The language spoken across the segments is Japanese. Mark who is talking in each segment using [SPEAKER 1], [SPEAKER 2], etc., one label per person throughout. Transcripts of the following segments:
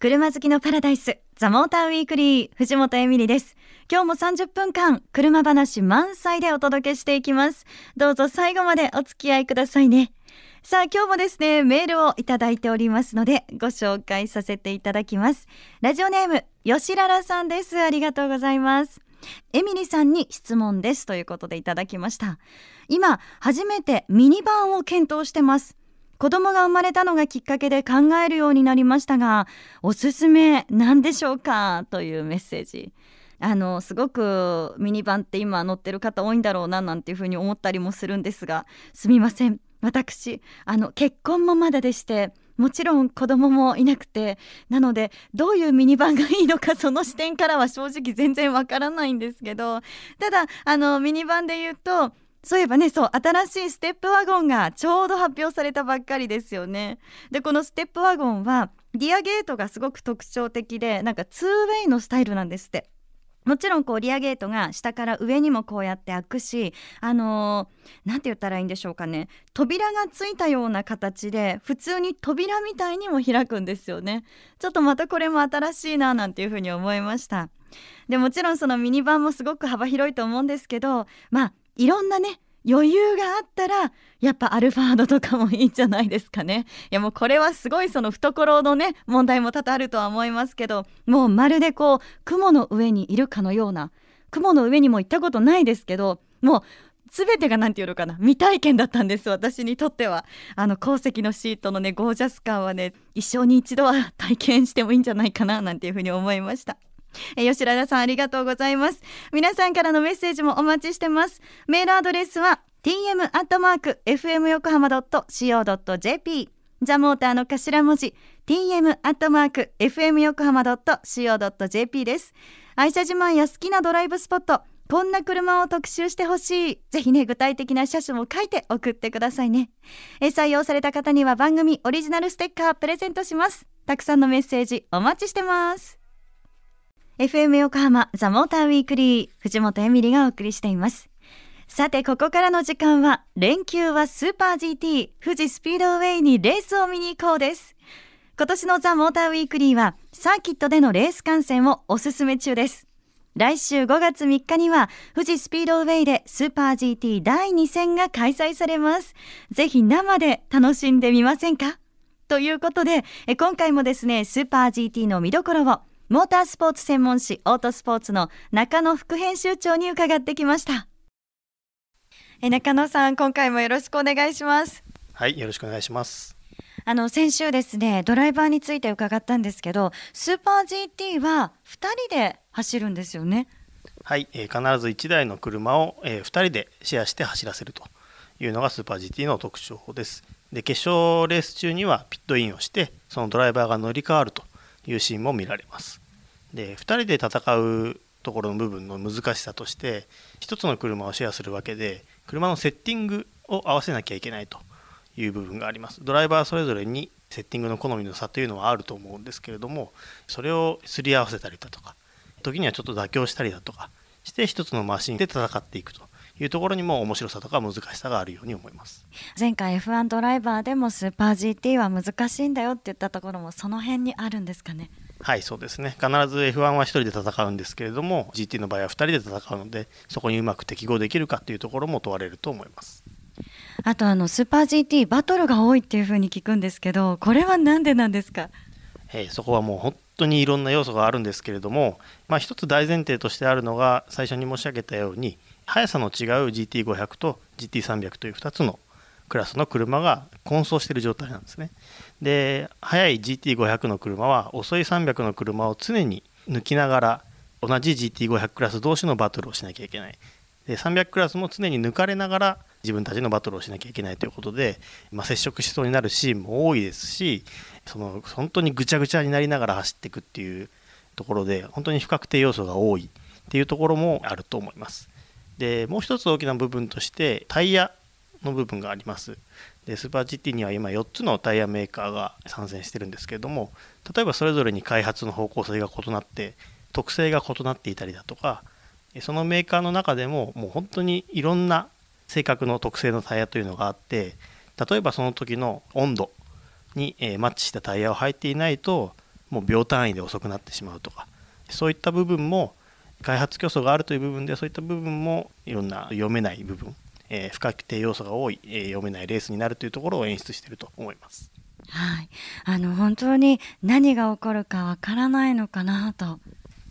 [SPEAKER 1] 車好きのパラダイスザモーターウィークリー藤本エミリです。今日も30分間車話満載でお届けしていきます。どうぞ最後までお付き合いくださいね。さあ今日もですねメールをいただいておりますのでご紹介させていただきます。ラジオネーム吉ららさんです。ありがとうございます。エミリさんに質問ですということでいただきました。今初めてミニバンを検討してます。子供が生まれたのがきっかけで考えるようになりましたがおすすめ何でしょうか？というメッセージ。あのすごくミニバンって今乗ってる方多いんだろうななんていうふうに思ったりもするんですがすみません。私あの結婚もまだでしてもちろん子供もいなくてなのでどういうミニバンがいいのかその視点からは正直全然わからないんですけどただあのミニバンで言うとそういえばねそう新しいステップワゴンがちょうど発表されたばっかりですよね。でこのステップワゴンはリアゲートがすごく特徴的でなんか2ウェイのスタイルなんですって。もちろんこうリアゲートが下から上にもこうやって開くしあのー、て言ったらいいんでしょうかね。扉がついたような形で普通に扉みたいにも開くんですよね。ちょっとまたこれも新しいななんていうふうに思いました。でもちろんそのミニバンもすごく幅広いと思うんですけどまあいろんなね余裕があったらやっぱアルファードとかもいいんじゃないですかね。いやもうこれはすごいその懐のね問題も多々あるとは思いますけどもうまるでこう雲の上にいるかのような雲の上にも行ったことないですけどもう全てが何て言うのかな未体験だったんです私にとっては。あの鉱石のシートのねゴージャス感はね一生に一度は体験してもいいんじゃないかななんていうふうに思いました。え吉田さんありがとうございます皆さんからのメッセージもお待ちしてますメールアドレスは tm.fm 横浜 .co.jp ザモーターの頭文字 tm.fm 横浜 .co.jp です愛車自慢や好きなドライブスポットこんな車を特集してほしい。ぜひね、具体的な車種も書いて送ってくださいね。え採用された方には番組オリジナルステッカープレゼントします。たくさんのメッセージお待ちしてます。FM 横浜ザ・モーターウィークリー藤本エミリがお送りしています。さてここからの時間は連休はスーパー GT 富士スピードウェイにレースを見に行こうです。今年のザ・モーターウィークリーはサーキットでのレース観戦をおすすめ中です。来週5月3日には富士スピードウェイでスーパー GT 第2戦が開催されます。ぜひ生で楽しんでみませんか？ということで今回もですねスーパー GT の見どころをモータースポーツ専門誌オートスポーツの中野副編集長に伺ってきました。え中野さん今回もよろしくお願いします。
[SPEAKER 2] はいよろしくお願いします。
[SPEAKER 1] あの先週ですねドライバーについて伺ったんですけどスーパー GT は2人で走るんですよね。
[SPEAKER 2] はい、えー、必ず1台の車を、えー、2人でシェアして走らせるというのがスーパー GT の特徴です。で決勝レース中にはピットインをしてそのドライバーが乗り換わるというシーンも見られます。で2人で戦うところの部分の難しさとして1つの車をシェアするわけで車のセッティングを合わせなきゃいけないという部分がありますドライバーそれぞれにセッティングの好みの差というのはあると思うんですけれどもそれをすり合わせたりだとか時にはちょっと妥協したりだとかして1つのマシンで戦っていくというところにも面白さとか難しさがあるように思います。
[SPEAKER 1] 前回 F1 ドライバーでもスーパー GT は難しいんだよって言ったところもその辺にあるんですかね。
[SPEAKER 2] はいそうですね。必ず F1 は1人で戦うんですけれども GT の場合は2人で戦うのでそこにうまく適合できるかっていうところも問われると思います。
[SPEAKER 1] あとあのスーパー GT バトルが多いっていうふうに聞くんですけどこれは何でなんですか
[SPEAKER 2] えー、そこはもう本当にいろんな要素があるんですけれども、まあ、一つ大前提としてあるのが最初に申し上げたように速さの違う GT500 と GT300 という2つのクラスの車が混走している状態なんですね。で速い GT500 の車は遅い300の車を常に抜きながら同じ GT500 クラス同士のバトルをしなきゃいけない。で300クラスも常に抜かれながら自分たちのバトルをしなきゃいけないということで、まあ、接触しそうになるシーンも多いですしその本当にぐちゃぐちゃになりながら走っていくっていうところで本当に不確定要素が多いっていうところもあると思います。でもう一つ大きな部分としてタイヤの部分があります。でスーパー GT には今4つのタイヤメーカーが参戦してるんですけれども例えばそれぞれに開発の方向性が異なって特性が異なっていたりだとかそのメーカーの中でももう本当にいろんな性格の特性のタイヤというのがあって例えばその時の温度にマッチしたタイヤを履いていないともう秒単位で遅くなってしまうとかそういった部分も開発競争があるという部分でそういった部分もいろんな読めない部分、えー、不確定要素が多い、えー、読めないレースになるというところを演出していると思います。
[SPEAKER 1] はい、あの本当に何が起こるかわからないのかなと。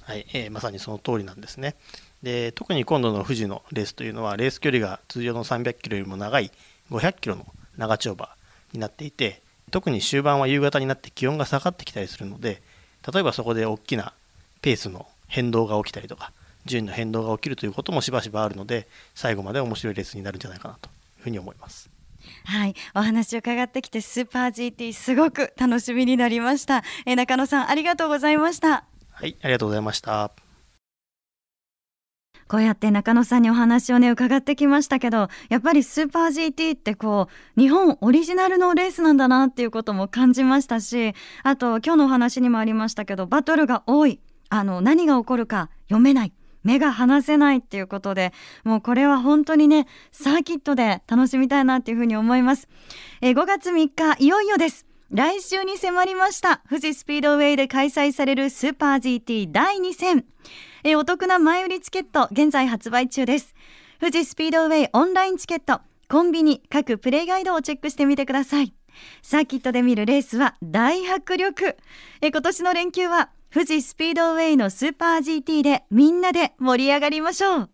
[SPEAKER 2] はい、えー、まさにその通りなんですね。で特に今度の富士のレースというのはレース距離が通常の300キロよりも長い500キロの長丁場になっていて特に終盤は夕方になって気温が下がってきたりするので例えばそこで大きなペースの変動が起きたりとか順位の変動が起きるということもしばしばあるので最後まで面白いレースになるんじゃないかなというふうに思います。
[SPEAKER 1] はい、お話を伺ってきてスーパー GT すごく楽しみになりました。え中野さんありがとうございました。
[SPEAKER 2] はい、ありがとうございました。
[SPEAKER 1] こうやって中野さんにお話をね伺ってきましたけどやっぱりスーパー GT ってこう日本オリジナルのレースなんだなっていうことも感じましたしあと今日のお話にもありましたけどバトルが多いあの何が起こるか読めない。目が離せないっていうことでもうこれは本当にねサーキットで楽しみたいなっていうふうに思います。え5月3日いよいよです。来週に迫りました。富士スピードウェイで開催されるスーパー GT 第2戦。えお得な前売りチケット現在発売中です。富士スピードウェイオンラインチケットコンビニ各プレイガイドをチェックしてみてください。サーキットで見るレースは大迫力。え今年の連休は富士スピードウェイのスーパー GT でみんなで盛り上がりましょう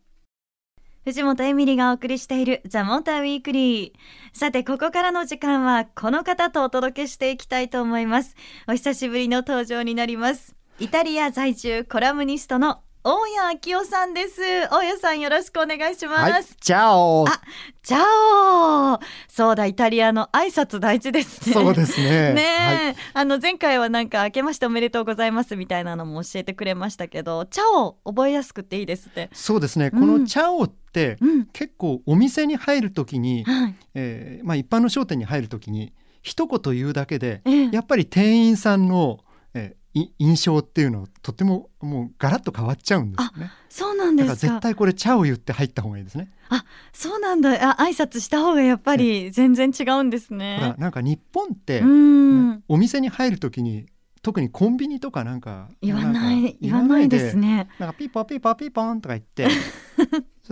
[SPEAKER 1] 藤本エミリがお送りしているザ・モーターウィークリー。さて、ここからの時間はこの方とお届けしていきたいと思います。お久しぶりの登場になります。イタリア在住コラムニストの大谷明夫さんです。大谷さんよろしくお願いします。はい、
[SPEAKER 3] チャオ。
[SPEAKER 1] あ、チャオ。そうだ、イタリアの挨拶大事ですね。
[SPEAKER 3] そうですね。
[SPEAKER 1] ね、はい、あの前回はなんか明けましておめでとうございますみたいなのも教えてくれましたけど、チャオ覚えやすくていいですね。
[SPEAKER 3] そうですね。このチャオって、うん、結構お店に入るときに、はい、えー、まあ一般の商店に入るときに一言言うだけで、えー、やっぱり店員さんの印象っていうのとてももうガラッと変わっちゃうんですね。
[SPEAKER 1] そうなんですか。
[SPEAKER 3] 絶対これ ciao 言って入った方がいいですね。
[SPEAKER 1] あ、そうなんだ。あ、挨拶した方がやっぱり全然違うんですね。
[SPEAKER 3] なんか日本って、お店に入るときに特にコンビニとかなんか
[SPEAKER 1] 言わない言わないですね。
[SPEAKER 3] なんかピーポーピーポーピーポンとか言って。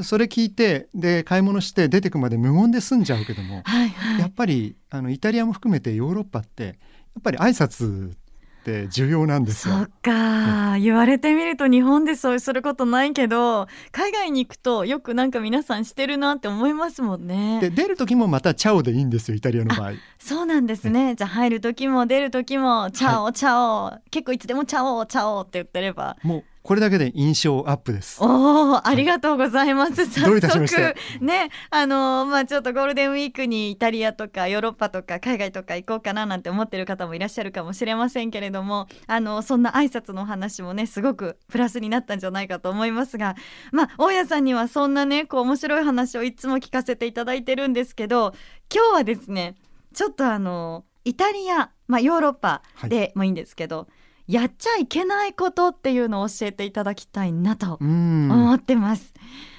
[SPEAKER 3] それ聞いてで買い物して出てくまで無言で済んじゃうけども、はいはい、やっぱりあのイタリアも含めてヨーロッパってやっぱり挨拶って重要なんですよ。
[SPEAKER 1] そっか、言われてみると日本でそうすることないけど海外に行くとよくなんか皆さんしてるなって思いますもんね。
[SPEAKER 3] で出る時もまたチャオでいいんですよイタリアの場合。
[SPEAKER 1] そうなんですね。じゃあ入る時も出る時もチャオ、はい、チャオ結構いつでもチャオチャオって言ってれば。
[SPEAKER 3] もうこれだけで印象アップです。
[SPEAKER 1] おお、ありがとうございます。
[SPEAKER 3] 早速
[SPEAKER 1] ね、あのまあちょっとゴールデンウィークにイタリアとかヨーロッパとか海外とか行こうかななんて思ってる方もいらっしゃるかもしれませんけれども、あのそんな挨拶の話もねすごくプラスになったんじゃないかと思いますが、まあ大家さんにはそんなねこう面白い話をいつも聞かせていただいてるんですけど、今日はですね、ちょっとあのイタリア、まあヨーロッパでもいいんですけど。はいやっちゃいけないことっていうのを教えていただきたいなと思ってます。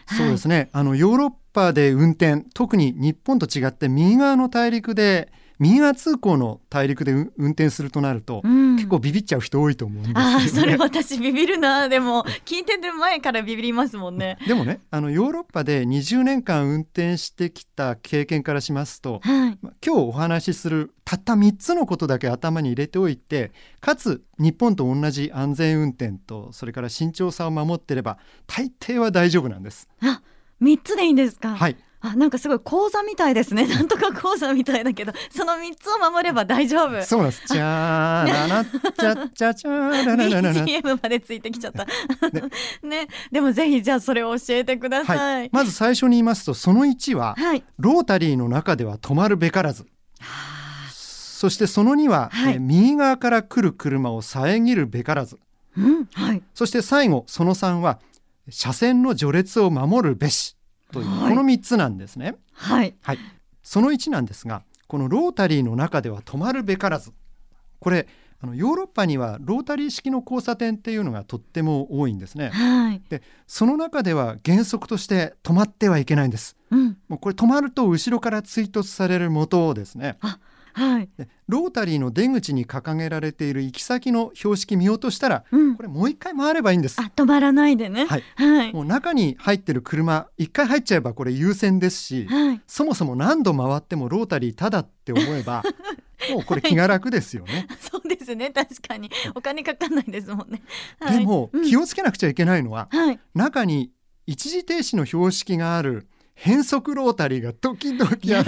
[SPEAKER 3] そうですね、あのヨーロッパで運転特に日本と違って右側の大陸で右側通行の大陸で運転するとなると、うん、結構ビビっちゃう人多いと思うんですよ、ね、
[SPEAKER 1] あそれ私ビビるな。でも聞いてる前からビビりますもんね。
[SPEAKER 3] でもねあのヨーロッパで20年間運転してきた経験からしますと、はい、今日お話しするたった3つのことだけ頭に入れておいてかつ日本と同じ安全運転とそれから慎重さを守ってれば大抵は大丈夫なんです。
[SPEAKER 1] あ3つでいいんですか？
[SPEAKER 3] はい
[SPEAKER 1] あなんかすごい講座みたいですね。なんとか講座みたいだけどその3つを守れば大丈夫。
[SPEAKER 3] そうなんです。じゃーらなちゃちゃちゃらららら
[SPEAKER 1] BGM までついてきちゃったねねでもぜひじゃあそれを教えてください、はい、
[SPEAKER 3] まず最初に言いますとその1は、はい、ロータリーの中では止まるべからずそしてその2は、はい、え右側から来る車を遮るべからず、
[SPEAKER 1] うんはい、
[SPEAKER 3] そして最後その3は車線の序列を守るべしという、はい、この3つなんですね。
[SPEAKER 1] はい、
[SPEAKER 3] はい、その1なんですがこのロータリーの中では止まるべからずこれあのヨーロッパにはロータリー式の交差点っていうのがとっても多いんですね。
[SPEAKER 1] はい、
[SPEAKER 3] でその中では原則として止まってはいけないんです。
[SPEAKER 1] うん、
[SPEAKER 3] もうこれ止まると後ろから追突される元ですね。
[SPEAKER 1] あはい、
[SPEAKER 3] ロータリーの出口に掲げられている行き先の標識見落としたら、うん、これもう一回回ればいいんです。
[SPEAKER 1] あ止まらないでね。
[SPEAKER 3] はい、はい、もう中に入ってる車一回入っちゃえばこれ優先ですし、はい、そもそも何度回ってもロータリーただって思えば もうこれ気が楽ですよね、
[SPEAKER 1] そうですね。確かに。お金かかんないですもんね、
[SPEAKER 3] でも、気をつけなくちゃいけないのは、中に一時停止の標識がある変速ロータリーが時々あるんですよ。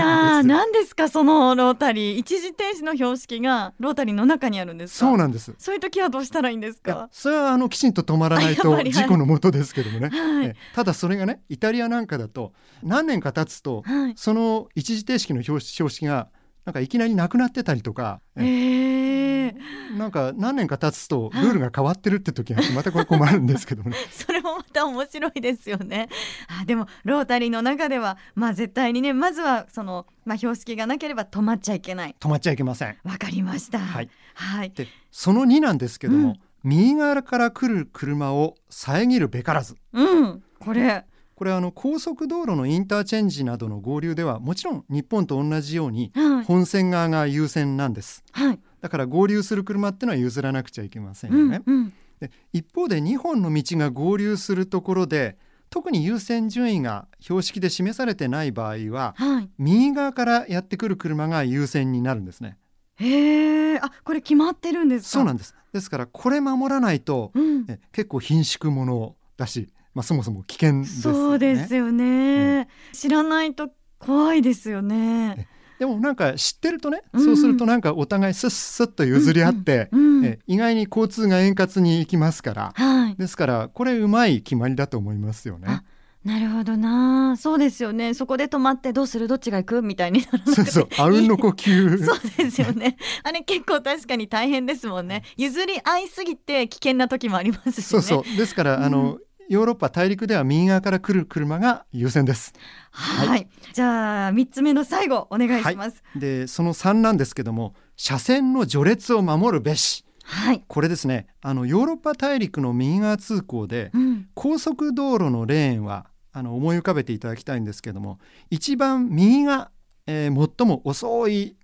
[SPEAKER 1] 何ですかそのロータリー。一時停止の標識がロータリーの中にあるんです
[SPEAKER 3] そうなんです。
[SPEAKER 1] そういう時はどうしたらいいんですか？
[SPEAKER 3] それはあのきちんと止まらないと事故のもとですけどもね、はい、ただそれがねイタリアなんかだと何年か経つと、はい、その一時停止の標識がなんかいきなりなくなってたりとか、
[SPEAKER 1] えー、
[SPEAKER 3] なんか何年か経つとルールが変わってるって時がまたこれ困るんですけどね。
[SPEAKER 1] そ れもまた面白いですよね。あでもロータリーの中ではまあ絶対にねまずはそのまあ標識がなければ止まっちゃいけない。
[SPEAKER 3] 止まっちゃいけません。
[SPEAKER 1] わかりました。
[SPEAKER 3] はい、
[SPEAKER 1] はい、
[SPEAKER 3] でその2なんですけども、うん、右側から来る車を遮るべからず。
[SPEAKER 1] うん。これ。
[SPEAKER 3] これあの高速道路のインターチェンジなどの合流ではもちろん日本と同じように本線側が優先なんです、
[SPEAKER 1] はい、
[SPEAKER 3] だから合流する車ってのは譲らなくちゃいけませんよね、
[SPEAKER 1] うんうん、
[SPEAKER 3] で一方で2本の道が合流するところで特に優先順位が標識で示されてない場合は、
[SPEAKER 1] はい、
[SPEAKER 3] 右側からやってくる車が優先になるんですね。
[SPEAKER 1] へえあこれ決まってるんです
[SPEAKER 3] そうなんです。ですからこれ守らないと、
[SPEAKER 1] うん、
[SPEAKER 3] え結構貧縮ものだしまあ、そもそも危険です、
[SPEAKER 1] ね、そうですよね、うん、知らないと怖いですよね。
[SPEAKER 3] でもなんか知ってるとね、うん、そうするとなんかお互いスッスッと譲り合って、うんうん、え意外に交通が円滑にいきますから、
[SPEAKER 1] はい、
[SPEAKER 3] ですからこれうまい決まりだと思いますよね。
[SPEAKER 1] なるほどな。そうですよね。そこで止まってどうする？どっちが行く？みたいに
[SPEAKER 3] そうそう。あうんの呼吸。
[SPEAKER 1] そうですよね。あれ結構確かに大変ですもんね。譲り合いすぎて危険な時もありますしね。
[SPEAKER 3] そうそう。ですから、あのヨーロッパ大陸では右側から来る車が優先です。
[SPEAKER 1] はい、はい、じゃあ三つ目の最後お願いします。
[SPEAKER 3] はい、でその三なんですけども車線の序列を守るべし。
[SPEAKER 1] はい、
[SPEAKER 3] これですね。あのヨーロッパ大陸の右側通行で、
[SPEAKER 1] うん、
[SPEAKER 3] 高速道路のレーンはあの思い浮かべていただきたいんですけども一番右が、えー、最も遅い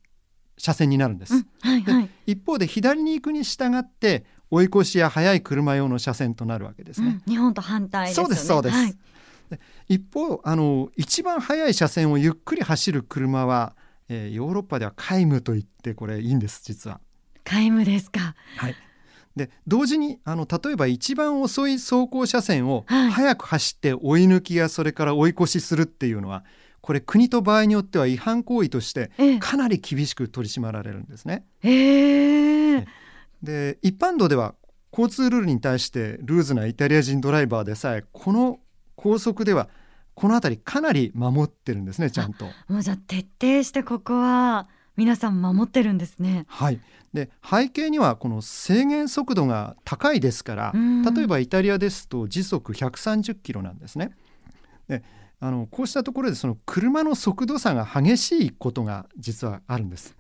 [SPEAKER 3] 車線になるんです、うん。
[SPEAKER 1] はいはい、
[SPEAKER 3] 一方で左に行くに従って追い越しや速い車用の車線となるわけですね。
[SPEAKER 1] うん、日本と反対、ね、
[SPEAKER 3] そうですそうです。はい、一方あの一番速い車線をゆっくり走る車は、えー、ヨーロッパでは皆無と言ってこれいいんです実は。
[SPEAKER 1] 皆無ですか。
[SPEAKER 3] はい。で同時にあの例えば一番遅い走行車線を速く走って追い抜きやそれから追い越しするっていうのはこれ国と場合によっては違反行為としてかなり厳しく取り締まられるんですね。
[SPEAKER 1] えー、
[SPEAKER 3] で一般道では交通ルールに対してルーズなイタリア人ドライバーでさえこの高速ではこの辺りかなり守ってるんですねちゃんと。
[SPEAKER 1] もうじゃあ徹底してここは皆さん守ってるんですね。
[SPEAKER 3] はいで背景にはこの制限速度が高いですから例えばイタリアですと時速130キロなんですね。であのこうしたところでその車の速度差が激しいことが実はあるんです。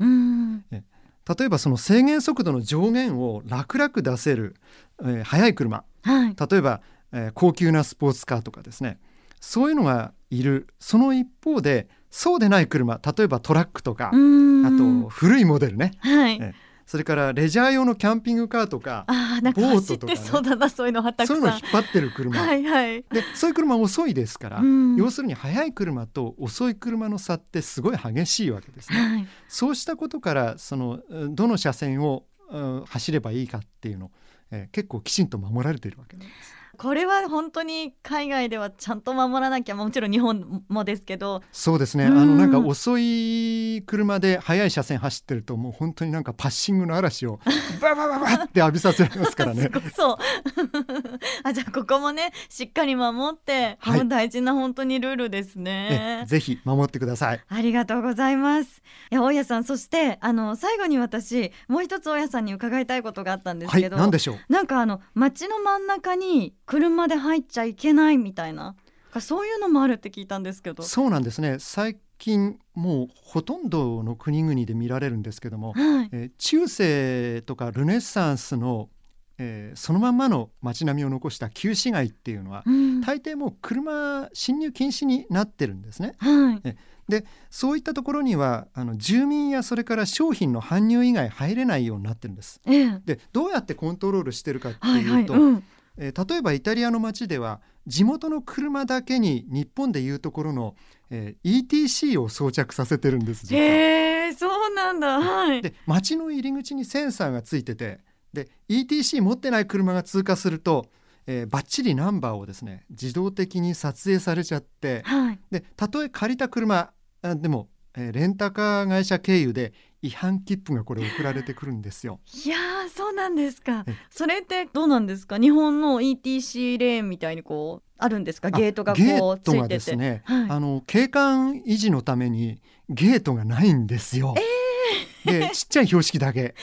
[SPEAKER 3] 例えばその制限速度の上限を楽々出せる、えー、速い車、
[SPEAKER 1] はい、
[SPEAKER 3] 例えば、えー、高級なスポーツカーとかですね。そういうのがいる。その一方でそうでない車。例えばトラックとか。あと古いモデルね、
[SPEAKER 1] はい、えー
[SPEAKER 3] それからレジャー用のキャンピングカーとか
[SPEAKER 1] あなんか走ってそうだなそういうのはたく
[SPEAKER 3] さん。そういうの引っ張ってる車。
[SPEAKER 1] はい、はい、
[SPEAKER 3] でそういう車遅いですから、うん、要するに速い車と遅い車の差ってすごい激しいわけですね。
[SPEAKER 1] はい、
[SPEAKER 3] そうしたことからそのどの車線を、うん、走ればいいかっていうの、えー、結構きちんと守られているわけなんです。
[SPEAKER 1] これは本当に海外ではちゃんと守らなきゃもちろん日本もですけど。
[SPEAKER 3] そうですね、あのなんか遅い車で速い車線走ってるともう本当になんかパッシングの嵐を ババババって浴びさせられますからね。
[SPEAKER 1] そう。あじゃあここもねしっかり守って、はい、大事な本当にルールですね。
[SPEAKER 3] ぜひ守ってください。
[SPEAKER 1] ありがとうございます。いや大家さんそしてあの最後に私もう一つ大家さんに伺いたいことがあったんですけど、
[SPEAKER 3] はい、でしょう？
[SPEAKER 1] なんかあの街の真ん中に車で入っちゃいけないみたいな。そういうのもあるって聞いたんですけど。
[SPEAKER 3] そうなんですね。最近もうほとんどの国々で見られるんですけども、
[SPEAKER 1] はい、
[SPEAKER 3] えー、中世とかルネッサンスのえー、そのまんまの街並みを残した旧市街っていうのは、うん、大抵もう車進入禁止になってるんですね。はい、でそういったところにはあの住民やそれから商品の搬入以外入れないようになってるんです。ええ、でどうやってコントロールしてるかっていうと、はいはい。うん、えー、例えばイタリアの街では地元の車だけに日本でいうところの、えー、ETC を装着させてるんです
[SPEAKER 1] へえそうなんだ、はい、
[SPEAKER 3] で街の入り口にセンサーがついててで ETC 持ってない車が通過すると、えー、バッチリナンバーをですね自動的に撮影されちゃって、はい、でたとえ借りた車でも、えー、レンタカー会社経由で違反切符がこれ送られてくるんですよ。
[SPEAKER 1] いやそうなんですか。それってどうなんですか？日本の ETC レーンみたいにこうあるんですか？ゲートがこうついてて。ですね、
[SPEAKER 3] はい、あの景観維持のためにゲートがないんですよ。えーでちっちゃい標識だけ。
[SPEAKER 1] え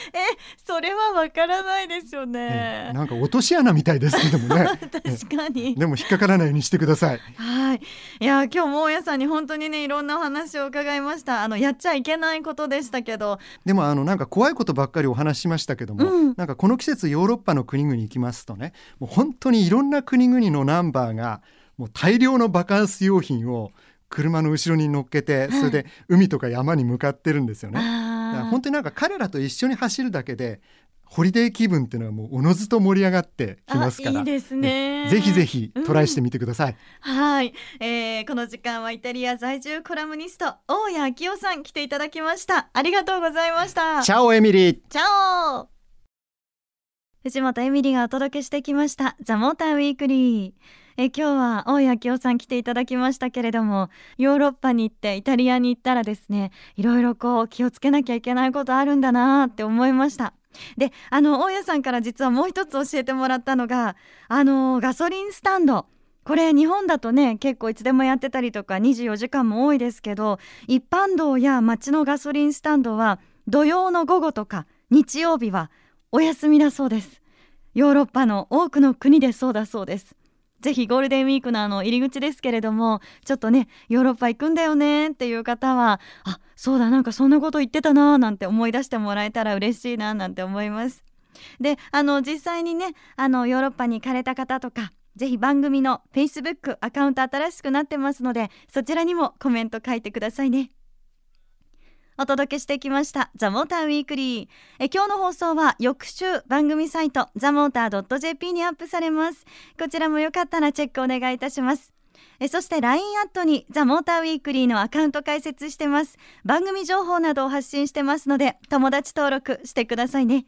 [SPEAKER 1] それはわからないですよね。
[SPEAKER 3] なんか落とし穴みたいですけどもね。
[SPEAKER 1] 確かに。
[SPEAKER 3] でも引っかからないようにしてください。
[SPEAKER 1] はい。いや今日も大家さんに本当にねいろんなお話を伺いました。あのやっちゃいけないことでしたけど。
[SPEAKER 3] でもあのなんか怖いことばっかりお話しましたけども、うん、なんかこの季節ヨーロッパの国々行きますとねもう本当にいろんな国々のナンバーがもう大量のバカンス用品を車の後ろに乗っけてそれで海とか山に向かってるんですよね。本当になんか彼らと一緒に走るだけでホリデー気分っていうのはもうおのずと盛り上がってきますから。
[SPEAKER 1] いいですね。
[SPEAKER 3] ぜひぜひトライしてみてください、
[SPEAKER 1] うん、はい、えー、この時間はイタリア在住コラムニスト大谷昭夫さん来ていただきました。ありがとうございました。
[SPEAKER 3] チャオエミリー。
[SPEAKER 1] チャオ。藤本エミリがお届けしてきました。ザモーターウィークリーえ今日は大谷明夫さん来ていただきましたけれどもヨーロッパに行ってイタリアに行ったらですねいろいろこう気をつけなきゃいけないことあるんだなって思いました。であの大家さんから実はもう一つ教えてもらったのがあのガソリンスタンド。これ日本だとね結構いつでもやってたりとか24時間も多いですけど一般道や街のガソリンスタンドは土曜の午後とか日曜日はお休みだそうです。ヨーロッパの多くの国でそうだそうです。ぜひゴールデンウィークのあの入り口ですけれどもちょっとねヨーロッパ行くんだよねっていう方はあそうだなんかそんなこと言ってたなーなんて思い出してもらえたら嬉しいななんて思います。であの実際にねあのヨーロッパに行かれた方とかぜひ番組の Facebook アカウント新しくなってますのでそちらにもコメント書いてくださいね。お届けしてきましたザ・モーターウィークリー。え今日の放送は翌週番組サイトザ・モーター .jp にアップされます。こちらもよかったらチェックお願いいたします。えそして LINE アットにザ・モーターウィークリーのアカウント開設してます。番組情報などを発信してますので友達登録してくださいね。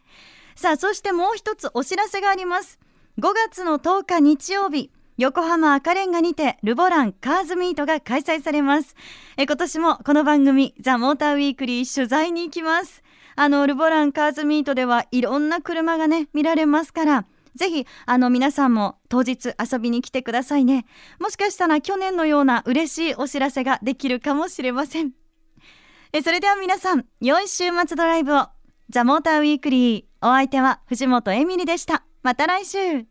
[SPEAKER 1] さあそしてもう一つお知らせがあります。5月の10日日曜日横浜赤レンガにてルボランカーズミートが開催されます。え今年もこの番組ザ・モーターウィークリー取材に行きます。あのルボランカーズミートではいろんな車がね見られますからぜひあの皆さんも当日遊びに来てくださいね。もしかしたら去年のような嬉しいお知らせができるかもしれません。えそれでは皆さん良い週末ドライブを。ザ・モーターウィークリー。お相手は藤本エミリでした。また来週。